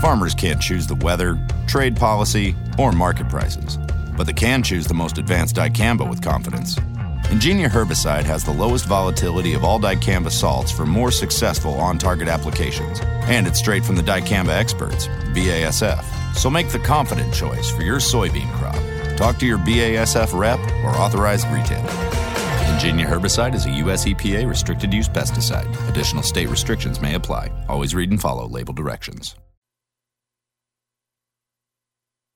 Farmers can't choose the weather, trade policy, or market prices, but they can choose the most advanced dicamba with confidence. Ingenia herbicide has the lowest volatility of all dicamba salts for more successful on target applications, and it's straight from the dicamba experts, BASF. So make the confident choice for your soybean crop. Talk to your BASF rep or authorized retailer. Ingenia herbicide is a U.S. EPA restricted use pesticide. Additional state restrictions may apply. Always read and follow label directions.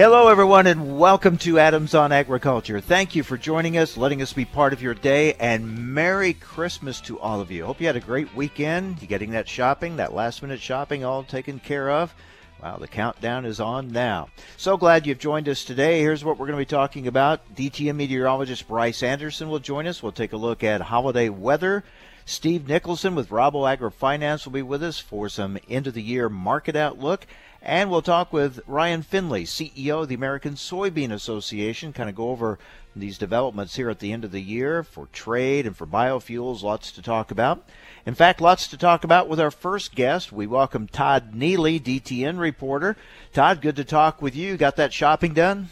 Hello, everyone, and welcome to Adams on Agriculture. Thank you for joining us, letting us be part of your day, and Merry Christmas to all of you. Hope you had a great weekend. Getting that shopping, that last minute shopping, all taken care of. Wow, the countdown is on now. So glad you've joined us today. Here's what we're going to be talking about. DTN meteorologist Bryce Anderson will join us. We'll take a look at holiday weather. Steve Nicholson with Rabo AgriFinance will be with us for some end of the year market outlook. And we'll talk with Ryan Findlay, CEO of the American Soybean Association, kind of go over these developments here at the end of the year for trade and for biofuels. Lots to talk about. In fact, lots to talk about with our first guest. We welcome Todd Neely, DTN reporter. Todd, good to talk with you. Got that shopping done?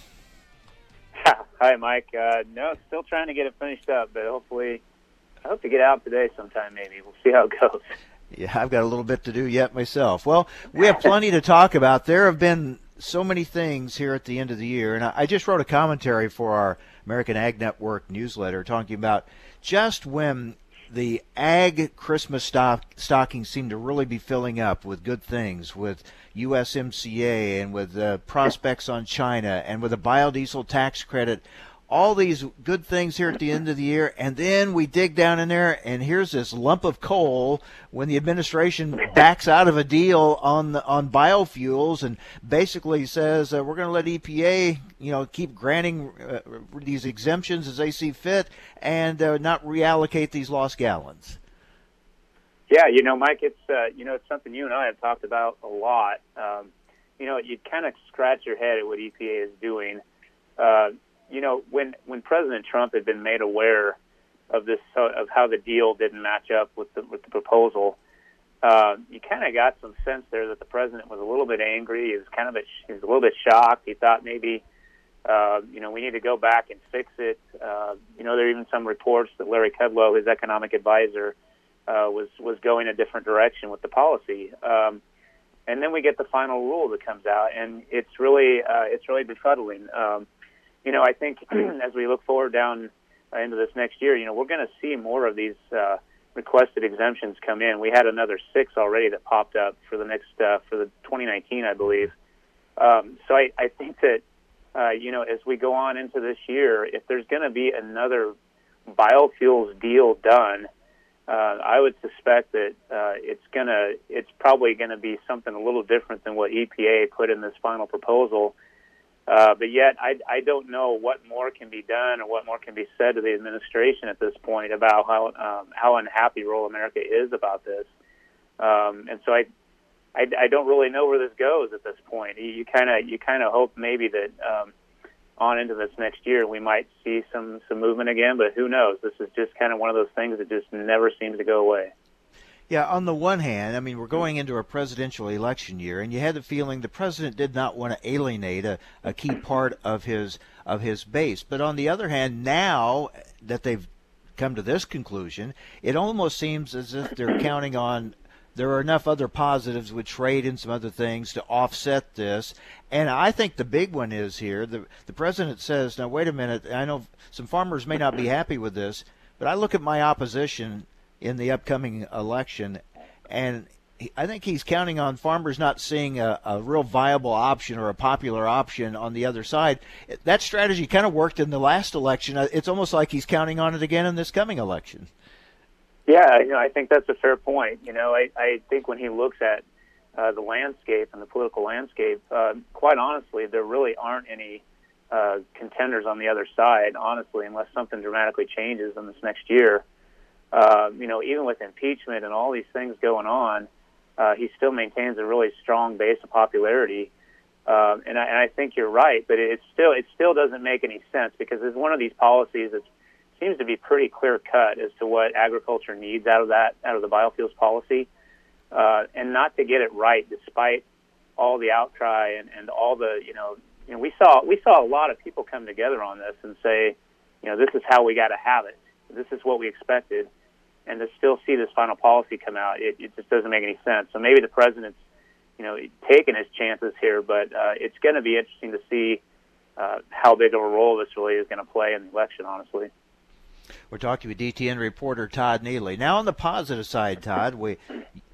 Hi, Mike. Uh, no, still trying to get it finished up, but hopefully, I hope to get out today sometime. Maybe we'll see how it goes. Yeah, I've got a little bit to do yet myself. Well, we have plenty to talk about. There have been so many things here at the end of the year, and I just wrote a commentary for our American Ag Network newsletter talking about just when the ag Christmas stock, stockings seem to really be filling up with good things, with USMCA and with uh, prospects on China and with a biodiesel tax credit all these good things here at the end of the year, and then we dig down in there, and here's this lump of coal when the administration backs out of a deal on the, on biofuels and basically says uh, we're going to let EPA, you know, keep granting uh, these exemptions as they see fit, and uh, not reallocate these lost gallons. Yeah, you know, Mike, it's uh, you know it's something you and I have talked about a lot. Um, you know, you kind of scratch your head at what EPA is doing. Uh, you know, when when President Trump had been made aware of this of how the deal didn't match up with the with the proposal, uh, you kind of got some sense there that the president was a little bit angry. He was kind of a, he was a little bit shocked. He thought maybe. Uh, you know, we need to go back and fix it. Uh, you know, there are even some reports that Larry Kudlow, his economic advisor, uh, was was going a different direction with the policy. Um, and then we get the final rule that comes out, and it's really uh, it's really befuddling. Um, you know, I think as we look forward down uh, into this next year, you know, we're going to see more of these uh, requested exemptions come in. We had another six already that popped up for the next uh, for the 2019, I believe. Um, so I, I think that uh, you know, as we go on into this year, if there's going to be another biofuels deal done, uh, I would suspect that uh, it's gonna it's probably going to be something a little different than what EPA put in this final proposal. Uh, but yet, I, I don't know what more can be done or what more can be said to the administration at this point about how um, how unhappy rural America is about this. Um, and so I, I, I don't really know where this goes at this point. You kind of you kind of hope maybe that um, on into this next year we might see some some movement again, but who knows? This is just kind of one of those things that just never seems to go away. Yeah, on the one hand, I mean, we're hmm. going into a presidential election year, and you had the feeling the president did not want to alienate a, a key part of his of his base. But on the other hand, now that they've come to this conclusion, it almost seems as if they're counting on there are enough other positives with trade and some other things to offset this. And I think the big one is here. The the president says, "Now wait a minute. I know some farmers may not be happy with this, but I look at my opposition in the upcoming election, and I think he's counting on farmers not seeing a, a, real viable option or a popular option on the other side. That strategy kind of worked in the last election. Uh, it's almost like he's counting on it again in this coming election. Yeah, you know, I think that's a fair point. You know, I, I think when he looks at uh, the landscape and the political landscape, uh, quite honestly, there really aren't any uh, contenders on the other side, honestly, unless something dramatically changes in this next year. Uh, you know, even with impeachment and all these things going on, uh, he still maintains a really strong base of popularity. Uh, and, I, and I think you're right, but it still it still doesn't make any sense because it's one of these policies that seems to be pretty clear cut as to what agriculture needs out of that out of the biofuels policy, uh, and not to get it right despite all the outcry and, and all the you know you know we saw we saw a lot of people come together on this and say you know this is how we got to have it. This is what we expected and to still see this final policy come out, it, it just doesn't make any sense. So maybe the president's, you know, taking his chances here, but uh, it's going to be interesting to see uh, how big of a role this really is going to play in the election. Honestly. We're talking with DTN reporter Todd Neely. Now, on the positive side, Todd, we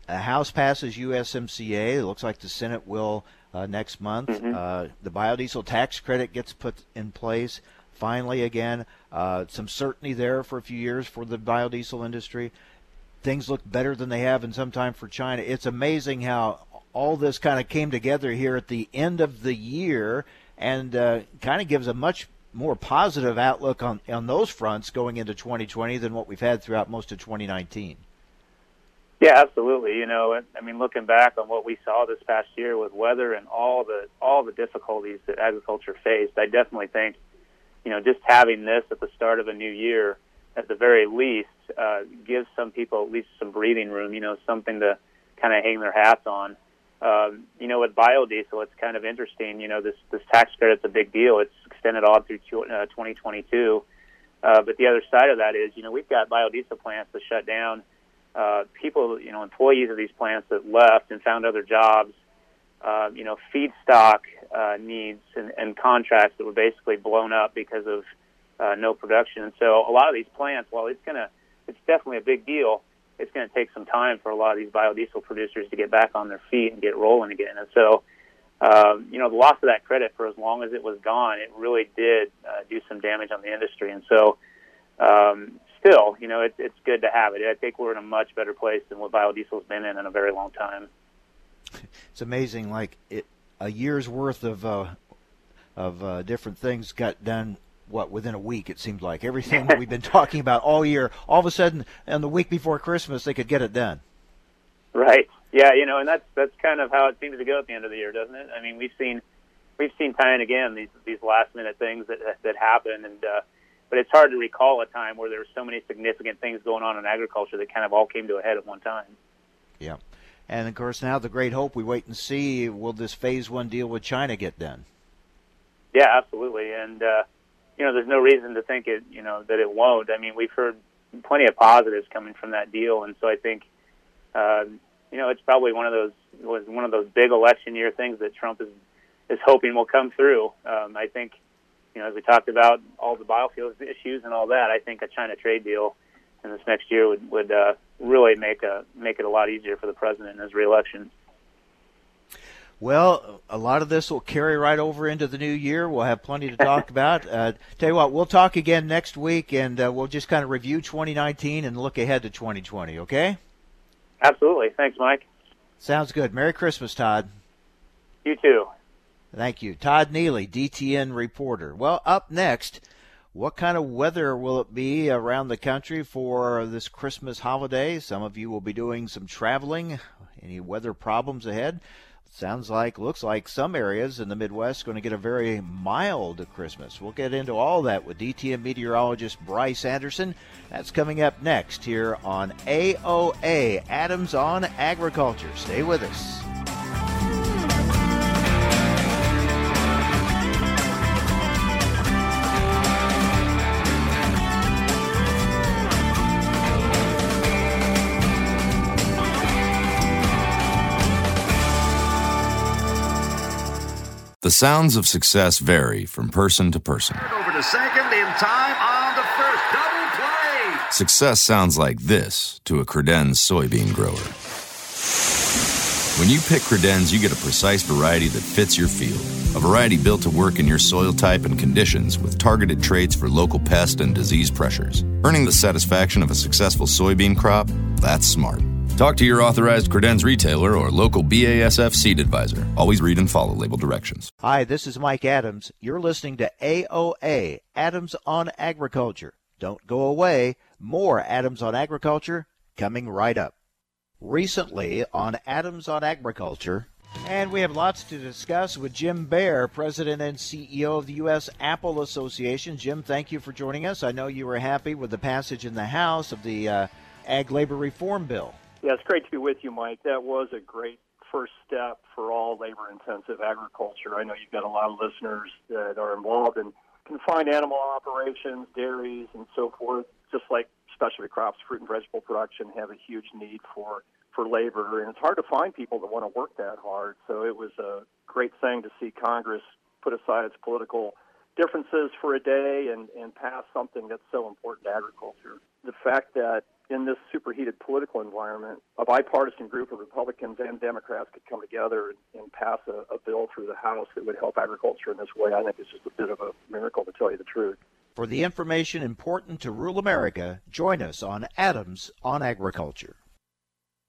the House passes USMCA. It looks like the Senate will uh, next month. Mm-hmm. Uh, the biodiesel tax credit gets put in place finally again. Uh, some certainty there for a few years for the biodiesel industry. Things look better than they have in some time for China. It's amazing how all this kind of came together here at the end of the year and uh, kind of gives a much more positive outlook on, on those fronts going into 2020 than what we've had throughout most of 2019. Yeah, absolutely. You know, I mean, looking back on what we saw this past year with weather and all the all the difficulties that agriculture faced, I definitely think you know, just having this at the start of a new year, at the very least, uh, gives some people at least some breathing room. You know, something to kind of hang their hats on. Um, you know, with biodiesel, it's kind of interesting. You know, this this tax credit's a big deal. It's extended all through uh, 2022. Uh, but the other side of that is, you know, we've got biodiesel plants that shut down. Uh, people, you know, employees of these plants that left and found other jobs uh, you know, feedstock uh, needs and, and contracts that were basically blown up because of uh, no production. And so a lot of these plants, while it's going to, it's definitely a big deal, it's going to take some time for a lot of these biodiesel producers to get back on their feet and get rolling again. And so, um, you know, the loss of that credit for as long as it was gone, it really did uh, do some damage on the industry. And so, um, still, you know, it's it's good to have it. I think we're in a much better place than what biodiesel's been in in a very long time it's amazing. Like it, a year's worth of uh, of uh, different things got done. What within a week it seemed like everything we've been talking about all year. All of a sudden, on the week before Christmas, they could get it done. Right. Yeah. You know, and that's that's kind of how it seems to go at the end of the year, doesn't it? I mean, we've seen we've seen time and again these these last minute things that that happen, and uh, but it's hard to recall a time where there were so many significant things going on in agriculture that kind of all came to a head at one time. Yeah. And of course, now the great hope we wait and see will this phase one deal with China get done? Yeah, absolutely. And uh, you know, there's no reason to think it. You know that it won't. I mean, we've heard plenty of positives coming from that deal, and so I think uh, you know it's probably one of those was one of those big election year things that Trump is is hoping will come through. Um, I think you know as we talked about all the biofuels issues and all that. I think a China trade deal in this next year would would uh, really make a make it a lot easier for the president in his reelection. Well, a lot of this will carry right over into the new year. We'll have plenty to talk about. Uh, tell you what, we'll talk again next week, and uh, we'll just kind of review 2019 and look ahead to 2020. Okay? Absolutely. Thanks, Mike. Sounds good. Merry Christmas, Todd. You too. Thank you, Todd Neely, DTN reporter. Well, up next. What kind of weather will it be around the country for this Christmas holiday? Some of you will be doing some traveling. Any weather problems ahead? Sounds like, looks like some areas in the Midwest going to get a very mild Christmas. We'll get into all that with DTN meteorologist Bryce Anderson. That's coming up next here on AOA Adams on Agriculture. Stay with us. The sounds of success vary from person to person. Over to second in time on the first double play. Success sounds like this to a Credenz soybean grower. When you pick Credenz, you get a precise variety that fits your field. A variety built to work in your soil type and conditions with targeted traits for local pest and disease pressures. Earning the satisfaction of a successful soybean crop? That's smart. Talk to your authorized Credenz retailer or local BASF seed advisor. Always read and follow label directions. Hi, this is Mike Adams. You're listening to AOA, Adams on Agriculture. Don't go away. More Adams on Agriculture coming right up. Recently on Adams on Agriculture, and we have lots to discuss with Jim Bair, President and CEO of the U.S. Apple Association. Jim, thank you for joining us. I know you were happy with the passage in the House of the uh, Ag Labor Reform Bill. Yeah, it's great to be with you, Mike. That was a great first step for all labor intensive agriculture. I know you've got a lot of listeners that are involved in confined animal operations, dairies, and so forth, just like specialty crops, fruit and vegetable production have a huge need for for labor, and it's hard to find people that want to work that hard. So it was a great thing to see Congress put aside its political differences for a day and, and pass something that's so important to agriculture. The fact that in this superheated political environment, a bipartisan group of Republicans and Democrats could come together and, pass a, a bill through the House that would help agriculture in this way, I think is just a bit of a miracle, to tell you the truth. For the information important to rural America, join us on Adams on Agriculture.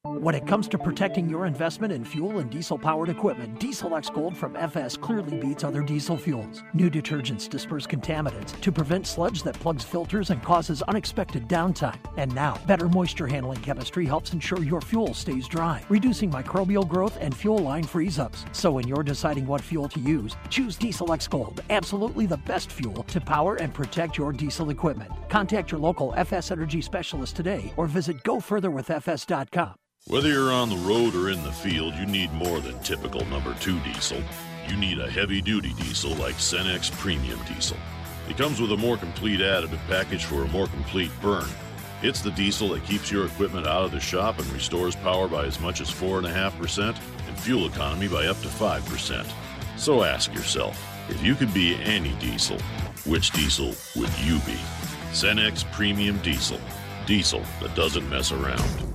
When it comes to protecting your investment in fuel and diesel powered equipment, Diesel X Gold from FS clearly beats other diesel fuels. New detergents disperse contaminants to prevent sludge that plugs filters and causes unexpected downtime. And now, better moisture handling chemistry helps ensure your fuel stays dry, reducing microbial growth and fuel line freeze ups. So when you're deciding what fuel to use, choose Diesel X Gold, absolutely the best fuel to power and protect your diesel equipment. Contact your local FS Energy specialist today or visit gofurtherwithfs.com. Whether you're on the road or in the field, you need more than typical number 2 diesel. You need a heavy duty diesel like Cenex Premium Diesel. It comes with a more complete additive package for a more complete burn. It's the diesel that keeps your equipment out of the shop and restores power by as much as 4.5% and fuel economy by up to 5%. So ask yourself if you could be any diesel, which diesel would you be? Cenex Premium Diesel. Diesel that doesn't mess around.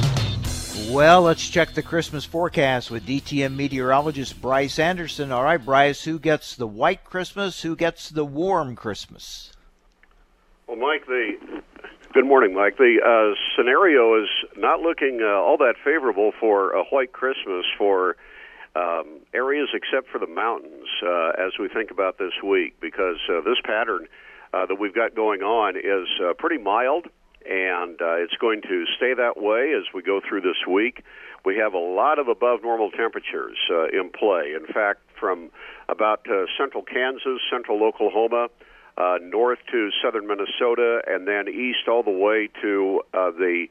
Well, let's check the Christmas forecast with DTN meteorologist Bryce Anderson. All right, Bryce, who gets the white Christmas? Who gets the warm Christmas? Well, Mike, the good morning, Mike. The uh, scenario is not looking uh, all that favorable for a white Christmas for um, areas except for the mountains uh, as we think about this week, because uh, this pattern uh, that we've got going on is uh, pretty mild and uh, it's going to stay that way as we go through this week. We have a lot of above normal temperatures uh, in play. In fact, from about uh, central Kansas, central Oklahoma, uh, north to southern Minnesota, and then east all the way to uh, the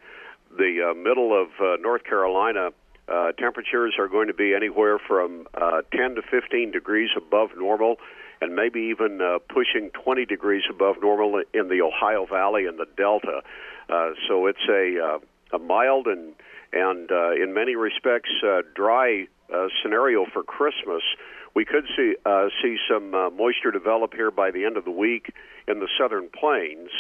the uh, middle of uh, North Carolina. Uh, temperatures are going to be anywhere from uh, 10 to 15 degrees above normal and maybe even uh, pushing 20 degrees above normal in the Ohio Valley and the Delta. Uh, so it's a, uh, a mild and and uh, in many respects uh, dry uh, scenario for Christmas. We could see uh, see some uh, moisture develop here by the end of the week in the southern plains,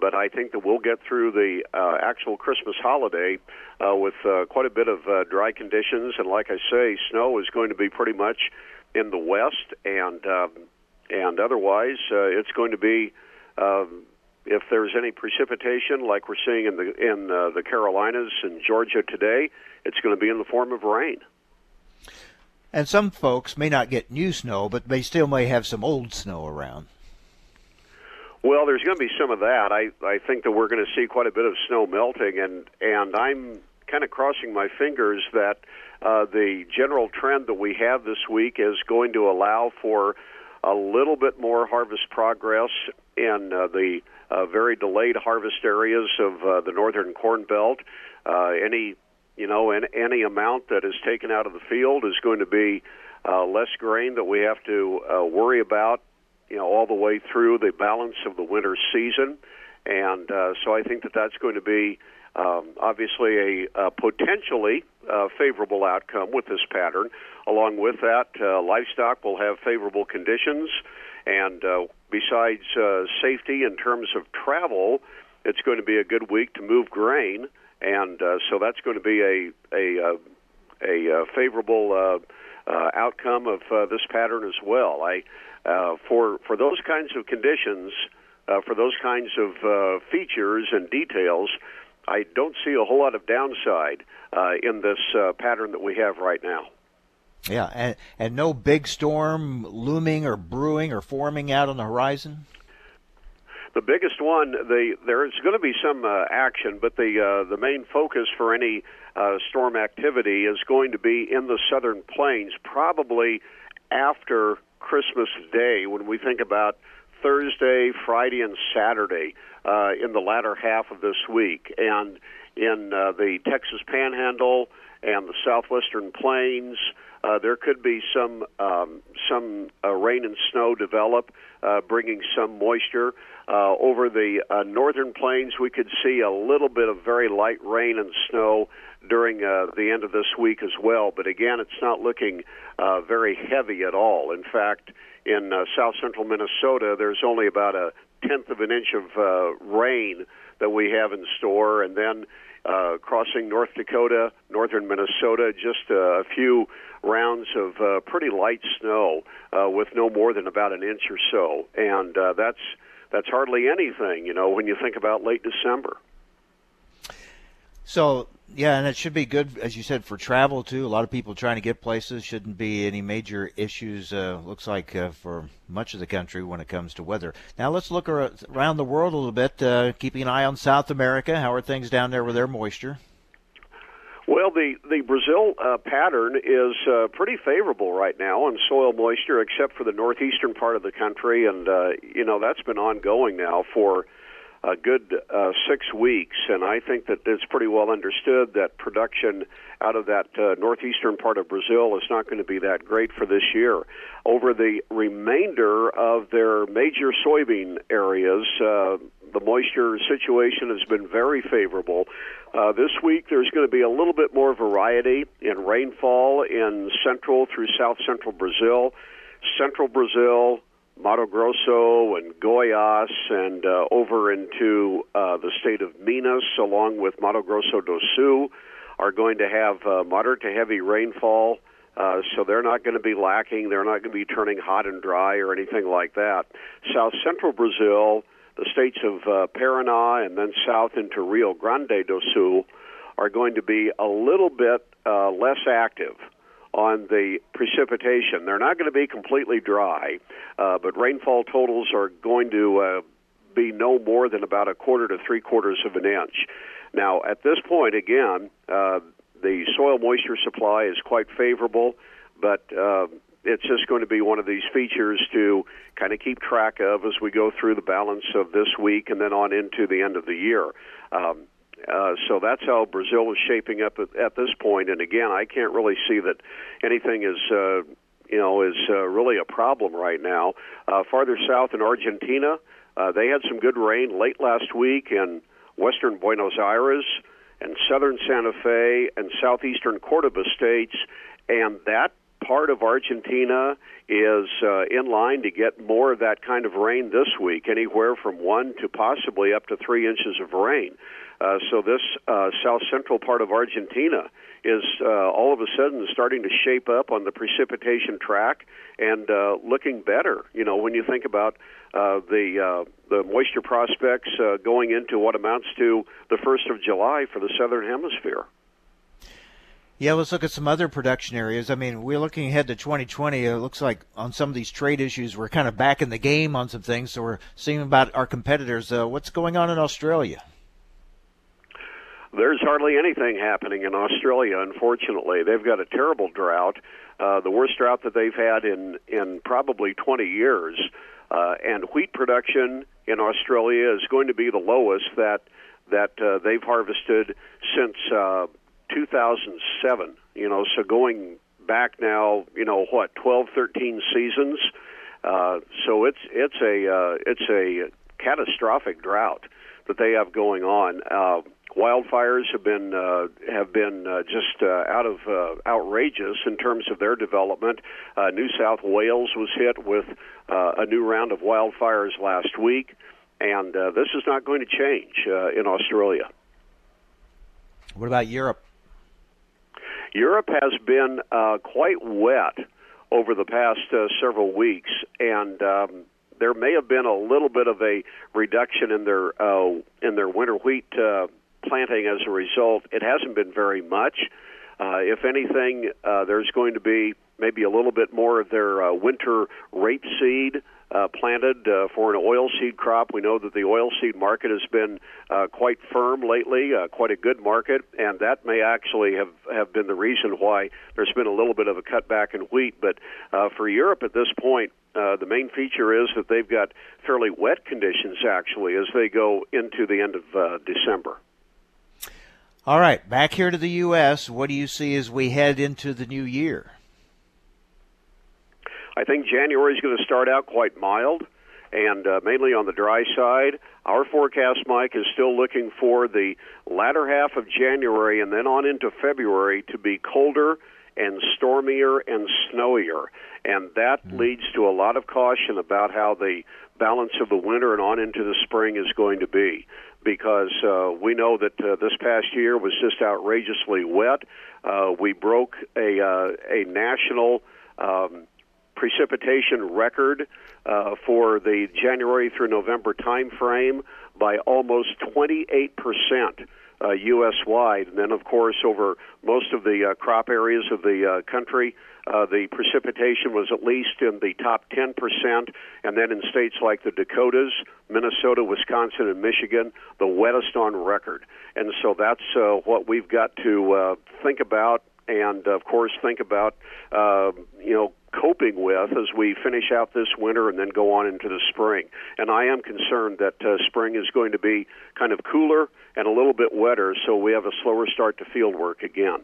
but I think that we'll get through the uh, actual Christmas holiday uh, with uh, quite a bit of uh, dry conditions. And like I say, snow is going to be pretty much in the west, and um, and otherwise uh, it's going to be. Um, if there's any precipitation, like we're seeing in the in uh, the Carolinas and Georgia today, it's going to be in the form of rain. And some folks may not get new snow, but they still may have some old snow around. Well, there's going to be some of that. I I think that we're going to see quite a bit of snow melting, and and I'm kind of crossing my fingers that uh, the general trend that we have this week is going to allow for a little bit more harvest progress in uh, the uh, very delayed harvest areas of uh, the northern corn belt. Uh, any you know, any, any amount that is taken out of the field is going to be uh, less grain that we have to uh, worry about, you know, all the way through the balance of the winter season. And uh, so I think that that's going to be um, obviously a, a potentially uh, favorable outcome with this pattern. Along with that, uh, livestock will have favorable conditions. And uh, besides uh, safety in terms of travel, it's going to be a good week to move grain, and uh, so that's going to be a a uh, a uh, favorable uh, uh, outcome of uh, this pattern as well. I uh, for for those kinds of conditions, uh, for those kinds of uh, features and details, I don't see a whole lot of downside uh, in this uh, pattern that we have right now. Yeah, and and no big storm looming or brewing or forming out on the horizon. The biggest one, the there's going to be some uh, action, but the uh, the main focus for any uh, storm activity is going to be in the southern plains, probably after Christmas Day, when we think about Thursday, Friday, and Saturday uh, in the latter half of this week, and in uh, the Texas Panhandle and the southwestern plains. Uh, there could be some um, some uh, rain and snow develop, uh, bringing some moisture. Uh, over the uh, northern plains, we could see a little bit of very light rain and snow during uh, the end of this week as well. But again, it's not looking uh, very heavy at all. In fact, in uh, south central Minnesota, there's only about a tenth of an inch of uh, rain that we have in store, and then uh, crossing North Dakota, northern Minnesota, just a few rounds of uh, pretty light snow uh, with no more than about an inch or so, and uh, that's that's hardly anything, you know, when you think about late December. So yeah, and it should be good, as you said, for travel too. A lot of people trying to get places. Shouldn't be any major issues. Uh, looks like uh, for much of the country when it comes to weather. Now let's look around the world a little bit, uh, keeping an eye on South America. How are things down there with their moisture? Well, the the Brazil uh, pattern is uh, pretty favorable right now on soil moisture, except for the northeastern part of the country, and uh, you know that's been ongoing now for a good uh, six weeks, and I think that it's pretty well understood that production out of that uh, northeastern part of Brazil is not going to be that great for this year. Over the remainder of their major soybean areas, uh, the moisture situation has been very favorable. Uh, this week, there's going to be a little bit more variety in rainfall in central through south central Brazil. Central Brazil, Mato Grosso and Goiás and uh, over into uh, the state of Minas, along with Mato Grosso do Sul, are going to have uh, moderate to heavy rainfall. Uh, so they're not going to be lacking. They're not going to be turning hot and dry or anything like that. South central Brazil, the states of uh, Paraná and then south into Rio Grande do Sul are going to be a little bit uh, less active on the precipitation. They're not going to be completely dry, uh, but rainfall totals are going to uh, be no more than about a quarter to three quarters of an inch. Now, at this point, again, uh, the soil moisture supply is quite favorable, but uh, it's just going to be one of these features to kind of keep track of as we go through the balance of this week and then on into the end of the year. Um, uh, so that's how Brazil is shaping up at, at this point. And again, I can't really see that anything is, uh, you know, is uh, really a problem right now. Uh, farther south in Argentina, uh, they had some good rain late last week in western Buenos Aires and southern Santa Fe and southeastern Cordoba states, and that part of Argentina is uh, in line to get more of that kind of rain this week, anywhere from one to possibly up to three inches of rain. Uh, so this uh, south central part of Argentina is uh, all of a sudden starting to shape up on the precipitation track and uh, looking better. You know, when you think about uh, the uh, the moisture prospects uh, going into what amounts to the first of July for the southern hemisphere. Yeah, let's look at some other production areas. I mean, we're looking ahead to 2020. It looks like on some of these trade issues, we're kind of back in the game on some things. So we're seeing about our competitors. Uh, what's going on in Australia? There's hardly anything happening in Australia, unfortunately. They've got a terrible drought, uh, the worst drought that they've had in, in probably 20 years. Uh, and wheat production in Australia is going to be the lowest that that uh, they've harvested since uh, 2007. You know, so going back now, you know what, 12, 13 seasons. Uh, so it's it's a uh, it's a catastrophic drought that they have going on. Uh, wildfires have been uh, have been uh, just uh, out of uh, outrageous in terms of their development. Uh, New South Wales was hit with uh, a new round of wildfires last week, and uh, this is not going to change uh, in Australia. What about Europe? Europe has been uh, quite wet over the past uh, several weeks, and um, there may have been a little bit of a reduction in their uh, in their winter wheat uh, planting as a result. It hasn't been very much. Uh, if anything, uh, there's going to be maybe a little bit more of their uh, winter rapeseed uh, planted uh, for an oilseed crop. We know that the oilseed market has been uh, quite firm lately, uh, quite a good market, and that may actually have, have been the reason why there's been a little bit of a cutback in wheat. But uh, for Europe at this point, uh, the main feature is that they've got fairly wet conditions actually as they go into the end of uh, December. All right, back here to the U.S., what do you see as we head into the new year? I think January is going to start out quite mild and uh, mainly on the dry side. Our forecast, Mike, is still looking for the latter half of January and then on into February to be colder and stormier and snowier. And that mm-hmm. leads to a lot of caution about how the balance of the winter and on into the spring is going to be. Because uh, we know that uh, this past year was just outrageously wet. Uh, we broke a uh, a national um, precipitation record uh, for the January through November time frame by almost 28 percent uh, U.S. wide. And then, of course, over most of the uh, crop areas of the uh, country, uh, the precipitation was at least in the top 10%. And then in states like the Dakotas, Minnesota, Wisconsin, and Michigan, the wettest on record. And so that's uh, what we've got to uh, think about and of course think about uh, you know coping with as we finish out this winter and then go on into the spring. And I am concerned that uh, spring is going to be kind of cooler and a little bit wetter, so we have a slower start to field work again.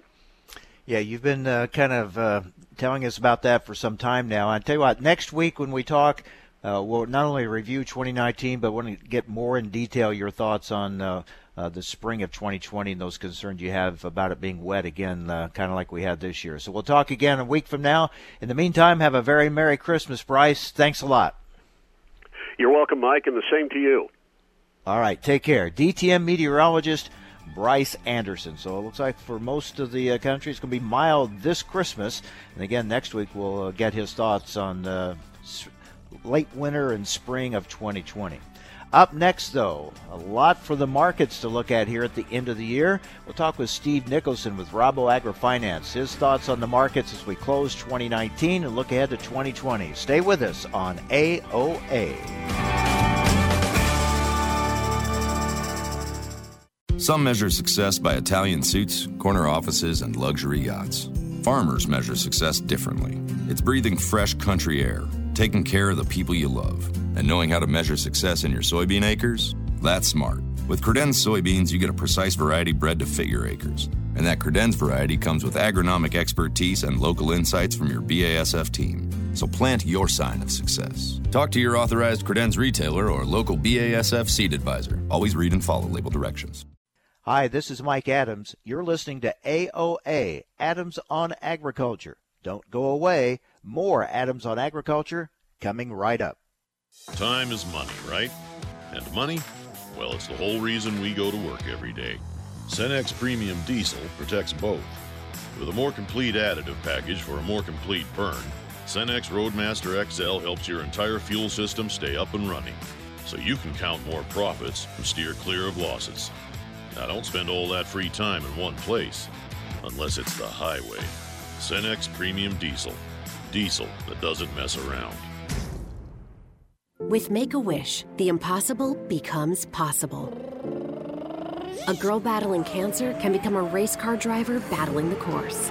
Yeah, you've been uh, kind of uh, telling us about that for some time now. I tell you what, next week when we talk, uh, we'll not only review 2019, but want to get more in detail your thoughts on uh, the spring of 2020 and those concerns you have about it being wet again, uh, kind of like we had this year. So we'll talk again a week from now. In the meantime, have a very Merry Christmas, Bryce. Thanks a lot. You're welcome, Mike, and the same to you. All right, take care. DTN meteorologist Bryce Anderson. So it looks like for most of the uh, country, it's going to be mild this Christmas. And again, next week we'll uh, get his thoughts on uh, late winter and spring of 2020. Up next, though, a lot for the markets to look at here at the end of the year. We'll talk with Steve Nicholson with Rabo AgriFinance. His thoughts on the markets as we close 2019 and look ahead to 2020. Stay with us on AOA. Some measure success by Italian suits, corner offices, and luxury yachts. Farmers measure success differently. It's breathing fresh country air taking care of the people you love, and knowing how to measure success in your soybean acres? That's smart. With Credenz soybeans, you get a precise variety bred to fit your acres. And that Credenz variety comes with agronomic expertise and local insights from your BASF team. So plant your sign of success. Talk to your authorized Credenz retailer or local BASF seed advisor. Always read and follow label directions. Hi, this is Mike Adams. You're listening to AOA, Adams on Agriculture. Don't go away. More Adams on Agriculture coming right up. Time is money, right? And money? Well, it's the whole reason we go to work every day. Cenex Premium Diesel protects both. With a more complete additive package for a more complete burn, Cenex Roadmaster XL helps your entire fuel system stay up and running, so you can count more profits and steer clear of losses. Now, don't spend all that free time in one place, unless it's the highway. Cenex Premium Diesel. Diesel that doesn't mess around. With Make a Wish, the impossible becomes possible. A girl battling cancer can become a race car driver battling the course.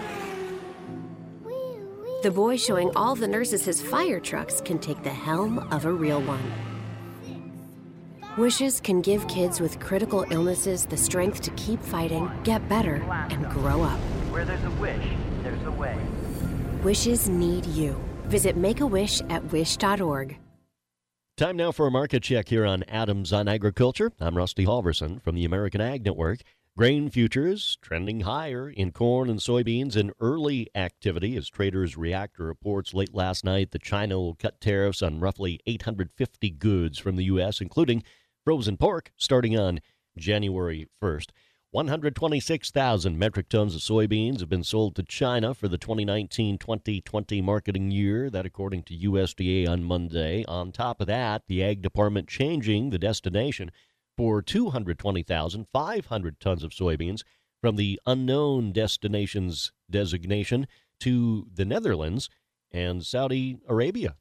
The boy showing all the nurses his fire trucks can take the helm of a real one. Wishes can give kids with critical illnesses the strength to keep fighting, get better, and grow up. Where there's a wish, there's a way. Wishes need you. Visit Make-A-Wish at wish.org. Time now for a market check here on Adams on Agriculture. I'm Rusty Halverson from the American Ag Network. Grain futures trending higher in corn and soybeans in early activity as traders react to reports late last night that China will cut tariffs on roughly 850 goods from the U.S., including frozen pork, starting on January 1st. 126,000 metric tons of soybeans have been sold to China for the 2019 2020 marketing year. That, according to USDA on Monday. On top of that, the Ag Department changing the destination for 220,500 tons of soybeans from the unknown destinations designation to the Netherlands and Saudi Arabia.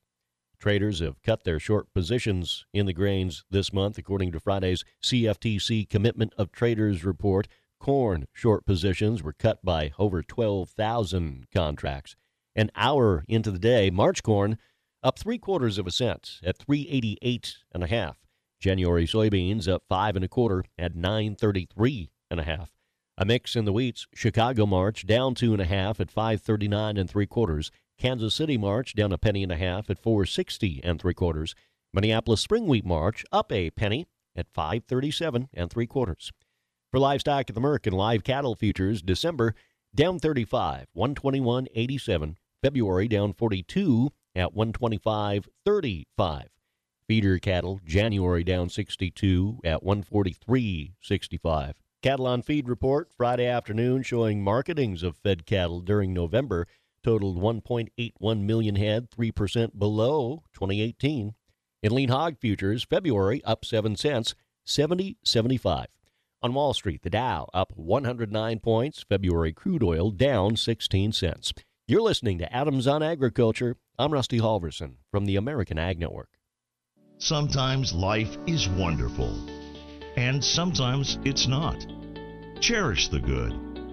Traders have cut their short positions in the grains this month, according to Friday's CFTC Commitment of Traders report. Corn short positions were cut by over 12,000 contracts. An hour into the day, March corn up three quarters of a cent at 388 and a half. January soybeans up five and a quarter at 933 and a half. A mix in the wheats. Chicago March down two and a half at 539 and three quarters. Kansas City March down a penny and a half at 460 and three quarters. Minneapolis Spring Wheat March up a penny at 537 and three quarters. For livestock at the Merc and live cattle futures, December down 35, 121.87. February down 42 at 125.35. Feeder cattle, January down 62 at 143.65. Cattle on feed report Friday afternoon showing marketings of fed cattle during November totaled 1.81 million head, 3% below 2018. In lean hog futures, February up 7 cents, 70.75. On Wall Street, the Dow up 109 points, February crude oil down 16 cents. You're listening to Adams on Agriculture. I'm Rusty Halverson from the American Ag Network. Sometimes life is wonderful, and sometimes it's not. Cherish the good,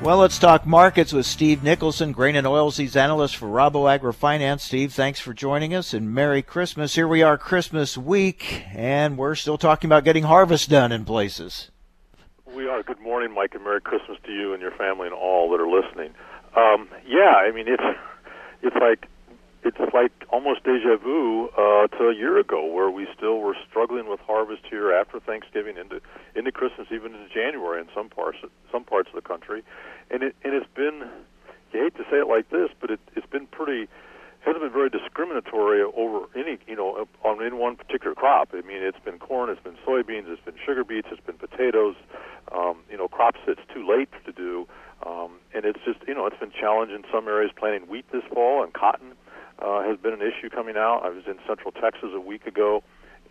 Well, let's talk markets with Steve Nicholson, grain and oilseeds analyst for Rabo AgriFinance. Steve, thanks for joining us and Merry Christmas. Here we are, Christmas week, and we're still talking about getting harvest done in places. We are. Good morning, Mike, and Merry Christmas to you and your family and all that are listening. Um, yeah, I mean it's it's like it's like almost deja vu uh, to a year ago, where we still were struggling with harvest here after Thanksgiving into into Christmas, even into January in some parts some parts of the country, and it and it's been. You hate to say it like this, but it it's been pretty hasn't been very discriminatory over any, you know, on any one particular crop. I mean, it's been corn, it's been soybeans, it's been sugar beets, it's been potatoes, um, you know, crops that's too late to do. Um, and it's just, you know, it's been challenged in some areas planting wheat this fall, and cotton uh, has been an issue coming out. I was in central Texas a week ago,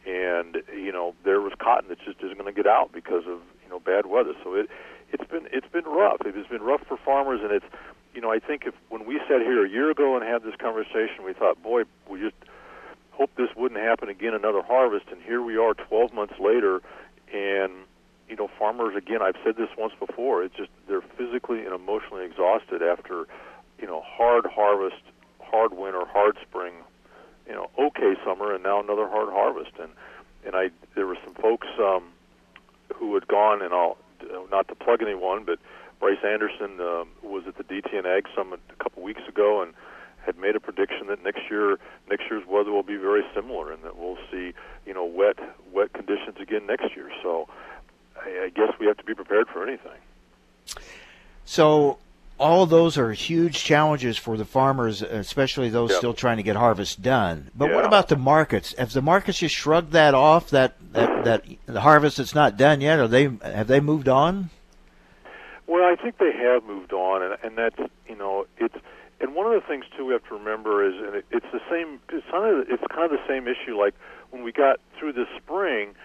and you know there was cotton that just isn't going to get out because of you know bad weather. So it it's been it's been rough. It has been rough for farmers, and it's you know I think if when we sat here a year ago and had this conversation, we thought, boy, we just hope this wouldn't happen again another harvest, and here we are 12 months later, and you know farmers again. I've said this once before. It's just they're physically and emotionally exhausted after you know hard harvest, hard winter, hard spring, you know okay summer, and now another hard harvest. And and I there were some folks um, who had gone, and I'll not to plug anyone, but Bryce Anderson uh, was at the DTN Ag Summit a couple weeks ago and had made a prediction that next year next year's weather will be very similar and that we'll see you know wet wet conditions again next year. So I, I guess we have to be prepared for anything. So all of those are huge challenges for the farmers, especially those Yep. still trying to get harvest done. But what about the markets? Have the markets just shrugged that off? That that, that the harvest that's not done yet? Are they have they moved on? Well, I think they have moved on, and, and that's you know it's and one of the things too we have to remember is and it, it's the same it's kind of it's kind of the same issue like when we got through this spring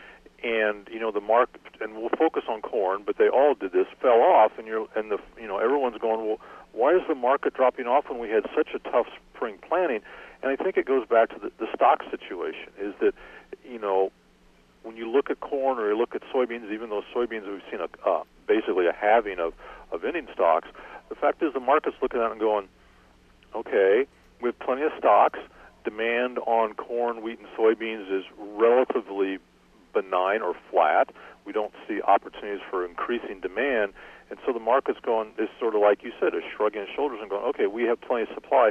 and you know the market and we'll focus on corn but they all did this fell off and you're and the you know everyone's going well why is the market dropping off when we had such a tough spring planting and I think it goes back to the, the stock situation is that you know when you look at corn or you look at soybeans, even though soybeans we've seen a uh, basically a halving of of ending stocks, the fact is the market's looking at it and going, okay, we have plenty of stocks. Demand on corn, wheat, and soybeans is relatively benign or flat. We don't see opportunities for increasing demand, and so the market's going is sort of like you said, is shrugging its shoulders and going, okay, we have plenty of supply.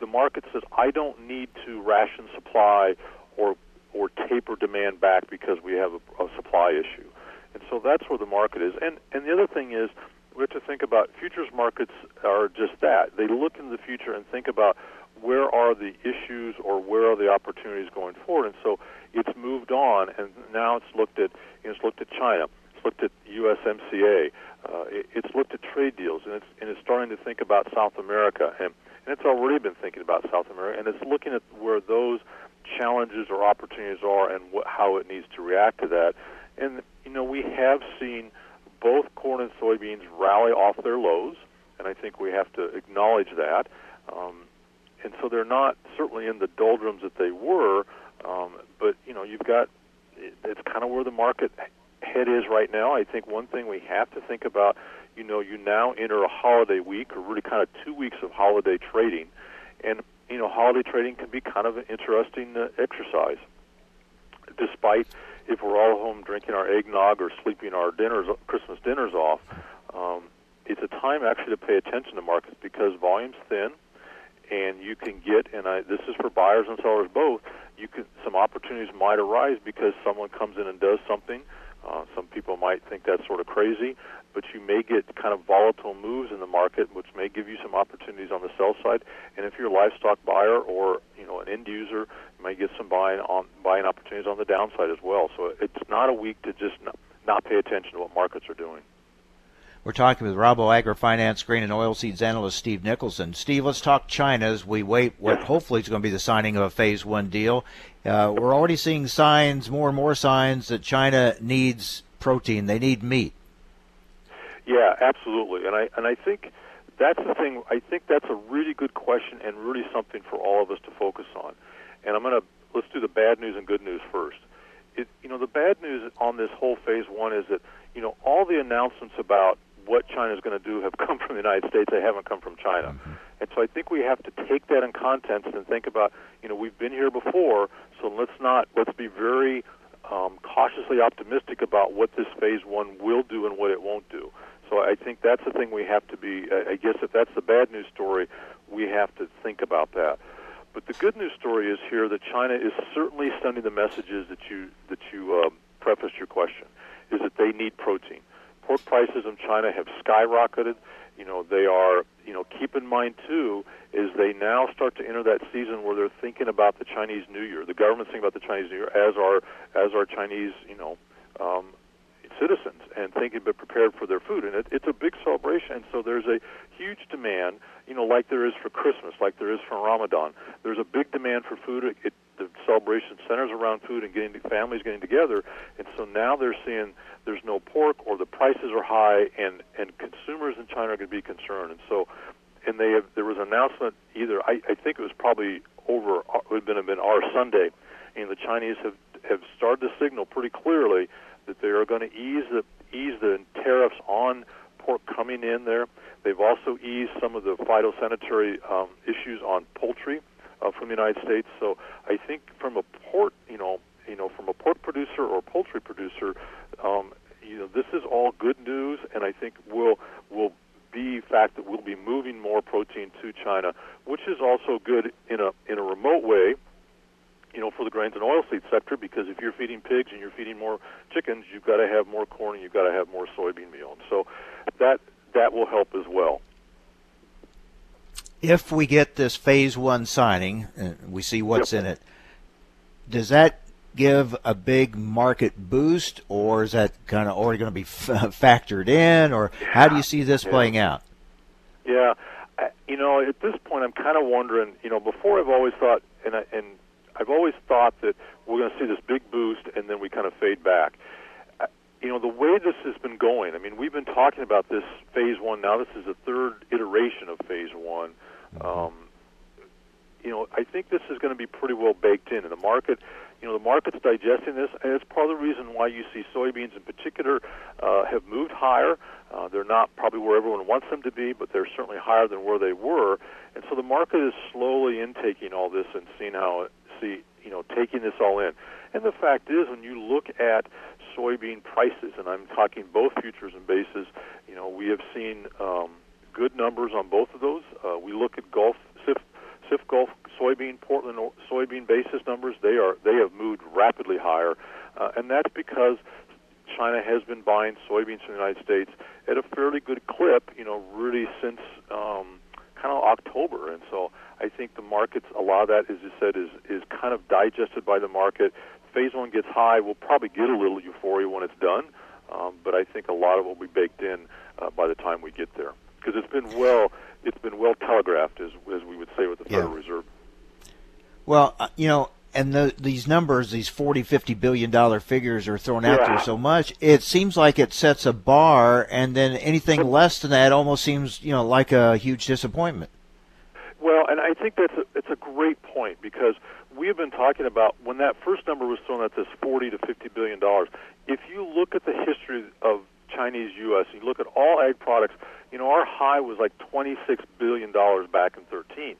The market says I don't need to ration supply or or taper demand back because we have a, a supply issue. And so that's where the market is. And and the other thing is we have to think about futures markets are just that. They look in the future and think about where are the issues or where are the opportunities going forward. And so it's moved on and now it's looked at it's looked at China, it's looked at USMCA, uh, it, it's looked at trade deals and it's and it's starting to think about South America and and it's already been thinking about South America and it's looking at where those challenges or opportunities are and wh- how it needs to react to that. And you know, we have seen both corn and soybeans rally off their lows, and I think we have to acknowledge that. Um, and so they're not certainly in the doldrums that they were, um, but you know, you've got it's kind of where the market head is right now. I think one thing we have to think about, you know, you now enter a holiday week, or really kind of two weeks of holiday trading, and you know, holiday trading can be kind of an interesting uh, exercise. Despite if we're all home drinking our eggnog or sleeping our dinners, Christmas dinners off, um, it's a time actually to pay attention to markets because volume's thin, and you can get. And I, this is for buyers and sellers both. You can some opportunities might arise because someone comes in and does something. Uh, some people might think that's sort of crazy, but you may get kind of volatile moves in the market, which may give you some opportunities on the sell side. And if you're a livestock buyer or you know an end user, you may get some buying on buying opportunities on the downside as well. So it's not a week to just not, not pay attention to what markets are doing. We're talking with Rabo AgriFinance Grain and Oilseeds analyst Steve Nicholson. Steve, let's talk China as we wait what hopefully is going to be the signing of a phase one deal. Uh, we're already seeing signs, more and more signs, that China needs protein. They need meat. Yeah, absolutely. And I and I think that's the thing. I think that's a really good question and really something for all of us to focus on. And I'm going to let's do the bad news and good news first. It, you know, the bad news on this whole phase one is that you know all the announcements about what China is going to do have come from the United States. They haven't come from China. And so I think we have to take that in context and think about, you know, we've been here before, so let's not let's be very um, cautiously optimistic about what this phase one will do and what it won't do. So I think that's the thing we have to be. I I guess if that's the bad news story, we have to think about that. But the good news story is here that China is certainly sending the messages that you that you um, prefaced your question, is that they need protein. Pork prices in China have skyrocketed, you know, they are, you know, keep in mind too is they now start to enter that season where they're thinking about the Chinese New Year. The government's thinking about the Chinese New Year as are as are Chinese, you know, um, citizens and thinking but prepared for their food. And it, it's a big celebration. And so there's a huge demand you know like there is for christmas like there is for ramadan. There's a big demand for food. It, it, the celebration centers around food and getting families getting together. And so now they're seeing there's no pork or the prices are high and and consumers in china are going to be concerned. And so and they have there was an announcement either i i think it was probably over it would have been, have been our sunday and the chinese have have started to signal pretty clearly that they are going to ease the ease the tariffs on pork coming in there. They've also eased some of the phytosanitary um, issues on poultry uh, from the United States. So I think from a pork, you know, you know, from a pork producer or poultry producer, um, you know, this is all good news, and I think will will be fact that we'll be moving more protein to China, which is also good in a in a remote way you know, for the grains and oilseed sector because if you're feeding pigs and you're feeding more chickens, you've got to have more corn and you've got to have more soybean meal. And so that that will help as well. If we get this phase one signing, and we see what's yep. in it, does that give a big market boost, or is that kind of already going to be f- factored in, or yeah. how do you see this yeah. playing out? Yeah, you know, at this point, I'm kind of wondering. You know, before I've always thought, and I, and I've always thought that we're going to see this big boost and then we kind of fade back. Uh, you know, the way this has been going, I mean, we've been talking about this phase one. Now this is the third iteration of phase one. Um, you know, I think this is going to be pretty well baked in, and the market, you know, the market's digesting this, and it's part of the reason why you see soybeans in particular uh, have moved higher. Uh, they're not probably where everyone wants them to be, but they're certainly higher than where they were, and so the market is slowly intaking all this and seeing how see, you know, taking this all in. And the fact is, when you look at soybean prices, and I'm talking both futures and bases, you know, we have seen um, good numbers on both of those. Uh, we look at Gulf CIF, CIF Gulf soybean Portland soybean basis numbers; they are they have moved rapidly higher, uh, and that's because China has been buying soybeans from the United States at a fairly good clip. You know, really since um, kind of October, and so I think the markets, a lot of that, as you said, is is kind of digested by the market. Phase one gets high, we'll probably get a little euphoria when it's done, um, but I think a lot of it will be baked in uh, by the time we get there because it's been well it's been well telegraphed, as as we would say with the Federal yeah. Reserve. Well, uh, you know, and the, these numbers, these 40, 50 billion dollar figures are thrown out there so much. It seems like it sets a bar, and then anything less than that almost seems, you know, like a huge disappointment. Well, and I think that's a, it's a great point because we have been talking about when that first number was thrown at this 40 to 50 billion dollars. If you look at the history of Chinese U.S. and you look at all ag products, you know our high was like 26 billion dollars back in 13.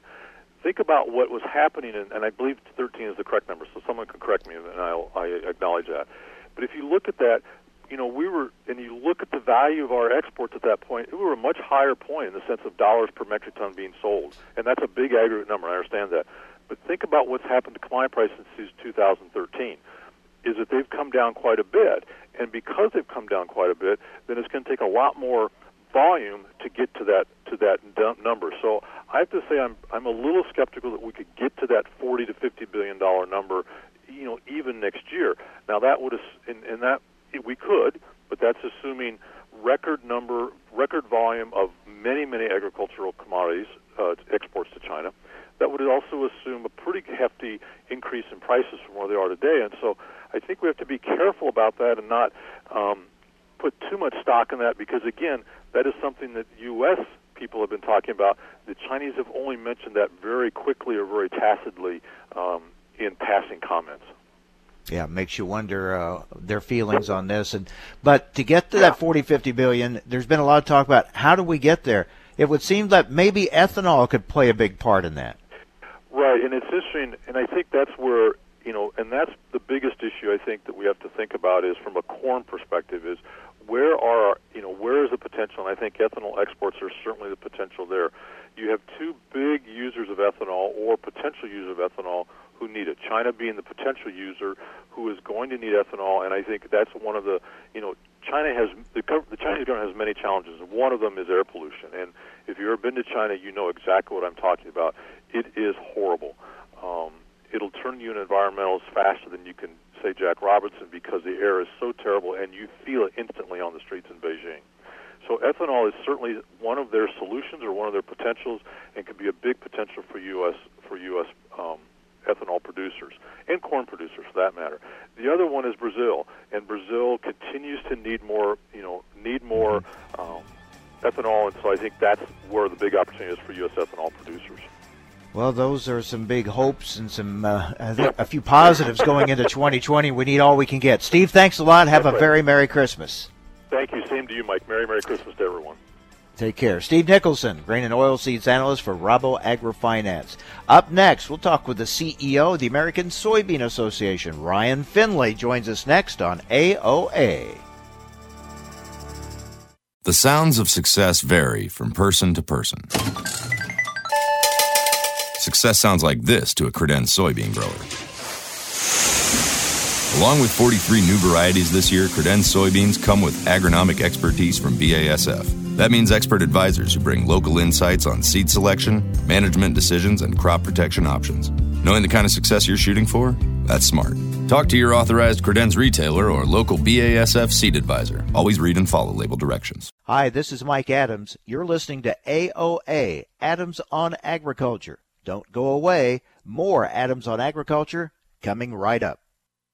Think about what was happening, in, and I believe 13 is the correct number, so someone can correct me, and I'll, I acknowledge that. But if you look at that, you know, we were, and you look at the value of our exports at that point, we were a much higher point in the sense of dollars per metric ton being sold. And that's a big aggregate number, I understand that. But think about what's happened to commodity prices since 2013, is that they've come down quite a bit. And because they've come down quite a bit, then it's going to take a lot more volume to get to that to that number. So I have to say I'm I'm a little skeptical that we could get to that 40 to 50 billion dollar number, you know, even next year. Now that would and, and that we could, but that's assuming record number, record volume of many, many agricultural commodities uh, exports to China. That would also assume a pretty hefty increase in prices from where they are today. And so I think we have to be careful about that and not um, put too much stock in that because, again, that is something that U.S. people have been talking about. The Chinese have only mentioned that very quickly or very tacitly um, in passing comments yeah, makes you wonder uh, their feelings on this. And but to get to that 40, 50 billion, there's been a lot of talk about how do we get there. It would seem that maybe ethanol could play a big part in that. Right, and it's interesting, and I think that's where you know, and that's the biggest issue I think that we have to think about is from a corn perspective is where are you know where is the potential? And I think ethanol exports are certainly the potential there. You have two big users of ethanol or potential users of ethanol who need it. China being the potential user who is going to need ethanol, and I think that's one of the you know China has the, the Chinese government has many challenges. One of them is air pollution, and if you've ever been to China, you know exactly what I'm talking about. It is horrible. Um, it'll turn you into environmentalists faster than you can say Jack Robertson because the air is so terrible, and you feel it instantly on the streets in Beijing. So ethanol is certainly one of their solutions or one of their potentials, and can be a big potential for U.S. for U.S. Um, ethanol producers and corn producers for that matter. The other one is Brazil, and Brazil continues to need more, you know, need more um, ethanol, and so I think that's where the big opportunity is for U.S. ethanol producers. Well, those are some big hopes and some uh, a few positives going into 2020. We need all we can get. Steve, thanks a lot. Have a very Merry Christmas. Thank you. Same to you, Mike. Merry Merry Christmas to everyone. Take care. Steve Nicholson, grain and oilseeds analyst for Rabo AgriFinance. Up next, we'll talk with the CEO of the American Soybean Association. Ryan Findlay joins us next on AOA. The sounds of success vary from person to person. Success sounds like this to a credenz soybean grower. Along with 43 new varieties this year, credenz soybeans come with agronomic expertise from BASF. That means expert advisors who bring local insights on seed selection, management decisions, and crop protection options. Knowing the kind of success you're shooting for? That's smart. Talk to your authorized credenz retailer or local BASF seed advisor. Always read and follow label directions. Hi, this is Mike Adams. You're listening to AOA, Adams on Agriculture. Don't go away. More Adams on Agriculture coming right up.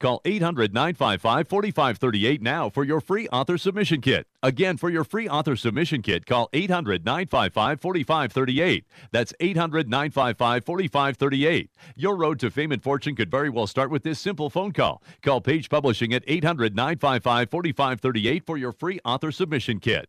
Call 800 955 4538 now for your free author submission kit. Again, for your free author submission kit, call 800 955 4538. That's 800 955 4538. Your road to fame and fortune could very well start with this simple phone call. Call Page Publishing at 800 955 4538 for your free author submission kit.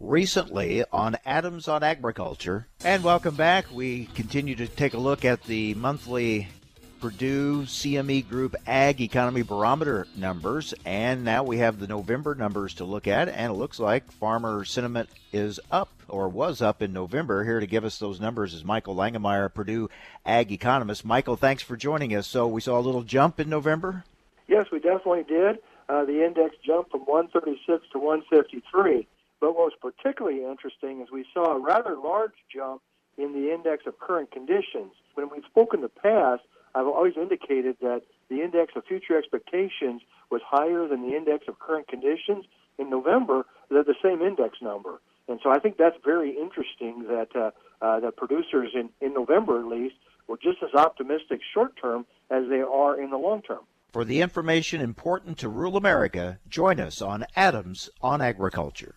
recently on Adams on Agriculture. And welcome back. We continue to take a look at the monthly Purdue CME Group Ag Economy Barometer numbers. And now we have the November numbers to look at. And it looks like farmer sentiment is up or was up in November. Here to give us those numbers is Michael Langemeier, Purdue Ag Economist. Michael, thanks for joining us. So we saw a little jump in November? Yes, we definitely did. Uh, the index jumped from 136 to 153. But what was particularly interesting is we saw a rather large jump in the index of current conditions. When we've spoken in the past, I've always indicated that the index of future expectations was higher than the index of current conditions. In November, they're the same index number. And so I think that's very interesting that uh, uh, producers in, in November at least were just as optimistic short term as they are in the long term. For the information important to rural America, join us on Adams on Agriculture.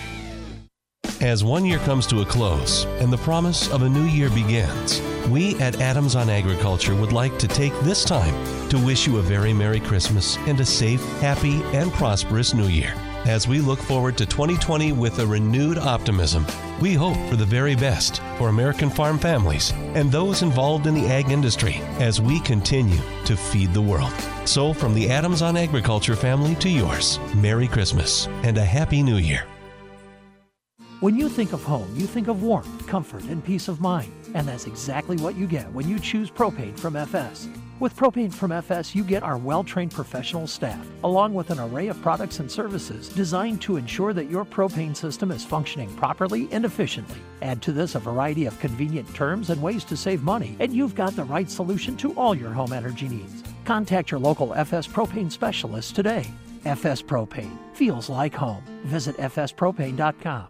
As one year comes to a close and the promise of a new year begins, we at Adams on Agriculture would like to take this time to wish you a very Merry Christmas and a safe, happy, and prosperous New Year. As we look forward to 2020 with a renewed optimism, we hope for the very best for American farm families and those involved in the ag industry as we continue to feed the world. So, from the Adams on Agriculture family to yours, Merry Christmas and a Happy New Year. When you think of home, you think of warmth, comfort, and peace of mind. And that's exactly what you get when you choose propane from FS. With propane from FS, you get our well trained professional staff, along with an array of products and services designed to ensure that your propane system is functioning properly and efficiently. Add to this a variety of convenient terms and ways to save money, and you've got the right solution to all your home energy needs. Contact your local FS propane specialist today. FS Propane feels like home. Visit fspropane.com.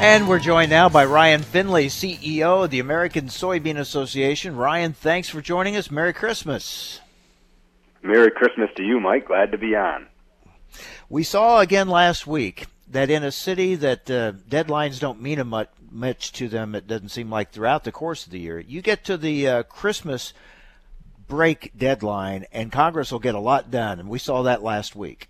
And we're joined now by Ryan Findlay, CEO of the American Soybean Association. Ryan, thanks for joining us. Merry Christmas. Merry Christmas to you, Mike. Glad to be on. We saw again last week that in a city that uh, deadlines don't mean much, much to them, it doesn't seem like throughout the course of the year, you get to the uh, Christmas break deadline and Congress will get a lot done. And we saw that last week.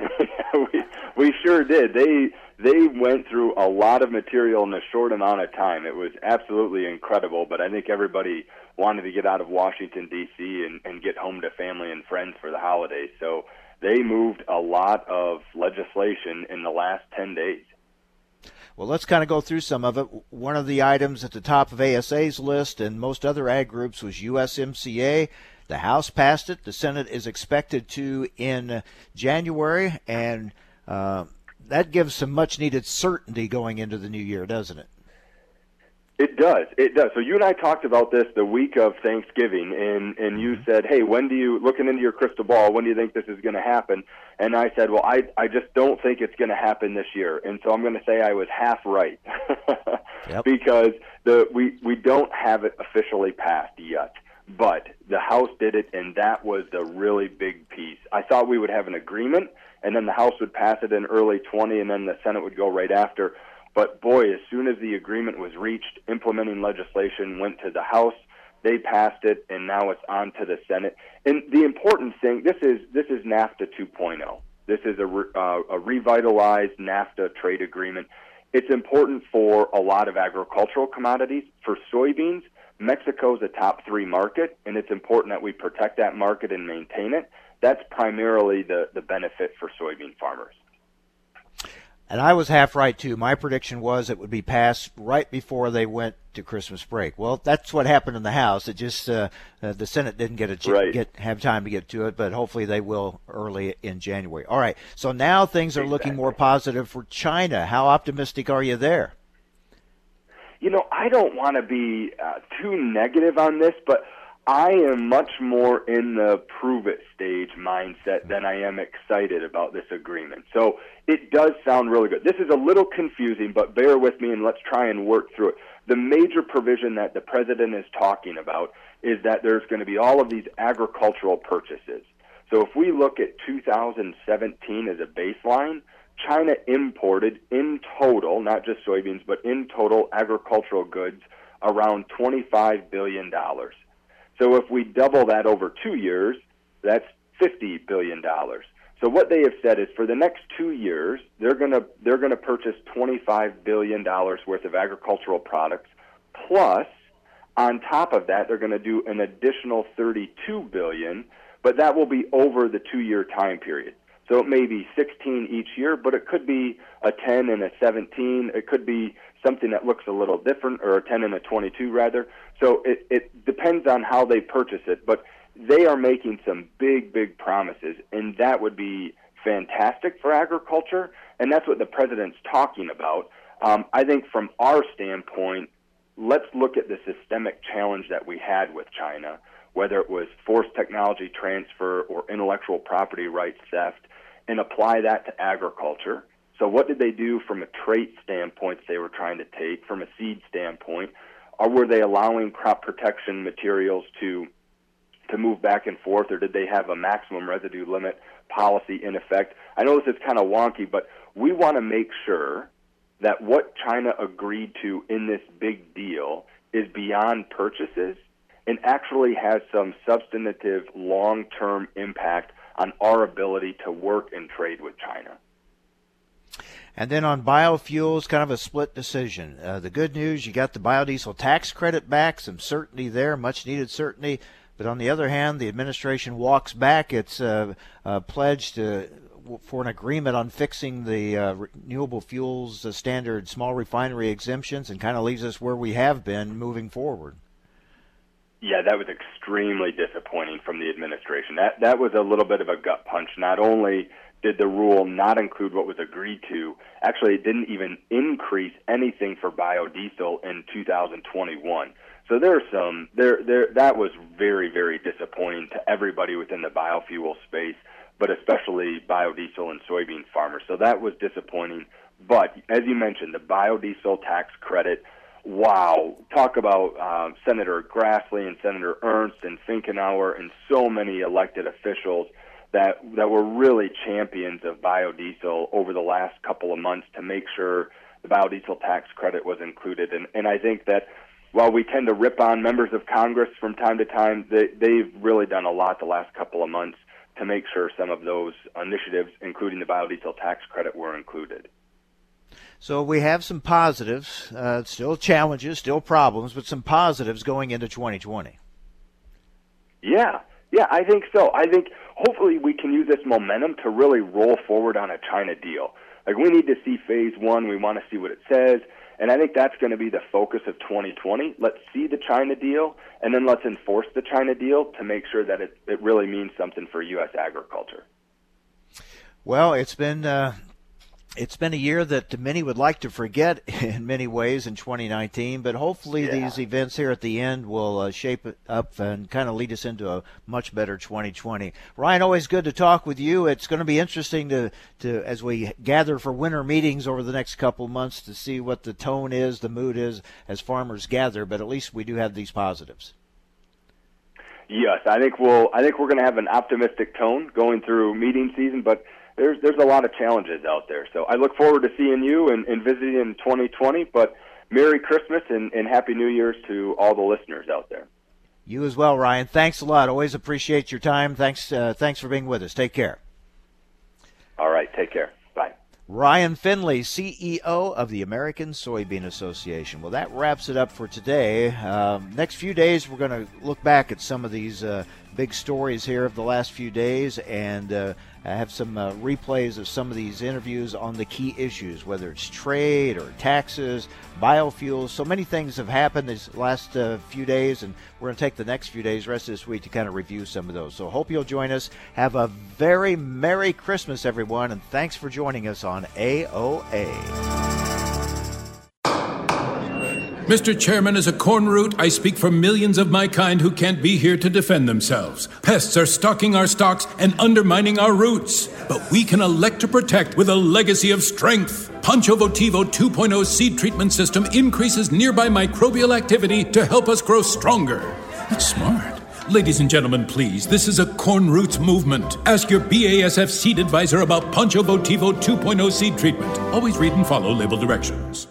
we, we sure did. They they went through a lot of material in a short amount of time. It was absolutely incredible, but I think everybody wanted to get out of Washington D.C. and, and get home to family and friends for the holidays. So they moved a lot of legislation in the last 10 days. Well, let's kind of go through some of it. One of the items at the top of ASA's list and most other ag groups was USMCA. The House passed it. The Senate is expected to in January, and uh, that gives some much needed certainty going into the new year, doesn't it? It does. It does. So you and I talked about this the week of Thanksgiving, and and you mm-hmm. said, "Hey, when do you looking into your crystal ball? When do you think this is going to happen?" And I said, "Well, I I just don't think it's going to happen this year." And so I'm going to say I was half right, yep. because the we we don't have it officially passed yet, but the House did it, and that was the really big piece. I thought we would have an agreement and then the House would pass it in early 20, and then the Senate would go right after. But boy, as soon as the agreement was reached, implementing legislation went to the House. They passed it, and now it's on to the Senate. And the important thing this is this is NAFTA 2.0. This is a, uh, a revitalized NAFTA trade agreement. It's important for a lot of agricultural commodities. For soybeans, Mexico is a top three market, and it's important that we protect that market and maintain it that's primarily the, the benefit for soybean farmers. And I was half right too. My prediction was it would be passed right before they went to Christmas break. Well, that's what happened in the House. It just uh, uh, the Senate didn't get a right. get have time to get to it, but hopefully they will early in January. All right. So now things are exactly. looking more positive for China. How optimistic are you there? You know, I don't want to be uh, too negative on this, but I am much more in the prove it stage mindset than I am excited about this agreement. So it does sound really good. This is a little confusing, but bear with me and let's try and work through it. The major provision that the president is talking about is that there's going to be all of these agricultural purchases. So if we look at 2017 as a baseline, China imported in total, not just soybeans, but in total agricultural goods around $25 billion. So if we double that over two years, that's fifty billion dollars. So what they have said is for the next two years, they're going to they're going to purchase twenty five billion dollars worth of agricultural products, plus on top of that, they're going to do an additional thirty two billion, but that will be over the two year time period. So it may be 16 each year, but it could be a 10 and a 17. It could be something that looks a little different, or a 10 and a 22 rather. So it, it depends on how they purchase it, but they are making some big, big promises, and that would be fantastic for agriculture, and that's what the president's talking about. Um, I think from our standpoint, let's look at the systemic challenge that we had with China, whether it was forced technology transfer or intellectual property rights theft, and apply that to agriculture. So, what did they do from a trait standpoint they were trying to take, from a seed standpoint? Or were they allowing crop protection materials to to move back and forth, or did they have a maximum residue limit policy in effect? I know this is kind of wonky, but we want to make sure that what China agreed to in this big deal is beyond purchases and actually has some substantive long term impact on our ability to work and trade with China. And then on biofuels, kind of a split decision. Uh, the good news, you got the biodiesel tax credit back, some certainty there, much needed certainty. But on the other hand, the administration walks back its uh, uh, pledge to for an agreement on fixing the uh, renewable fuels standard small refinery exemptions and kind of leaves us where we have been moving forward. Yeah, that was extremely disappointing from the administration. That that was a little bit of a gut punch. Not only did the rule not include what was agreed to, actually it didn't even increase anything for biodiesel in 2021. So there's some there there that was very very disappointing to everybody within the biofuel space, but especially biodiesel and soybean farmers. So that was disappointing. But as you mentioned, the biodiesel tax credit wow, talk about um, Senator Grassley and Senator Ernst and Finkenauer and so many elected officials that that were really champions of biodiesel over the last couple of months to make sure the biodiesel tax credit was included. And and I think that while we tend to rip on members of Congress from time to time, they, they've really done a lot the last couple of months to make sure some of those initiatives, including the biodiesel tax credit, were included. So we have some positives, uh, still challenges, still problems, but some positives going into 2020. Yeah, yeah, I think so. I think hopefully we can use this momentum to really roll forward on a China deal. Like we need to see phase one. We want to see what it says. And I think that's going to be the focus of 2020. Let's see the China deal, and then let's enforce the China deal to make sure that it, it really means something for U.S. agriculture. Well, it's been uh, it's been a year that many would like to forget in many ways in 2019, but hopefully yeah. these events here at the end will uh, shape it up and kind of lead us into a much better 2020. Ryan, always good to talk with you. It's going to be interesting to, to as we gather for winter meetings over the next couple months to see what the tone is, the mood is as farmers gather, but at least we do have these positives. Yes, I think we'll I think we're going to have an optimistic tone going through meeting season, but there's there's a lot of challenges out there. So I look forward to seeing you and, and visiting in 2020. But Merry Christmas and, and Happy New Year's to all the listeners out there. You as well, Ryan. Thanks a lot. Always appreciate your time. Thanks uh, thanks for being with us. Take care. All right. Take care. Bye. Ryan Findlay, CEO of the American Soybean Association. Well, that wraps it up for today. Um, next few days, we're going to look back at some of these uh, big stories here of the last few days and uh, I have some uh, replays of some of these interviews on the key issues, whether it's trade or taxes, biofuels. So many things have happened these last uh, few days, and we're going to take the next few days, rest of this week, to kind of review some of those. So hope you'll join us. Have a very Merry Christmas, everyone, and thanks for joining us on AOA. Mr. Chairman, as a corn root, I speak for millions of my kind who can't be here to defend themselves. Pests are stalking our stocks and undermining our roots. But we can elect to protect with a legacy of strength. Poncho Votivo 2.0 seed treatment system increases nearby microbial activity to help us grow stronger. That's smart. Ladies and gentlemen, please, this is a corn roots movement. Ask your BASF seed advisor about Poncho Votivo 2.0 seed treatment. Always read and follow label directions.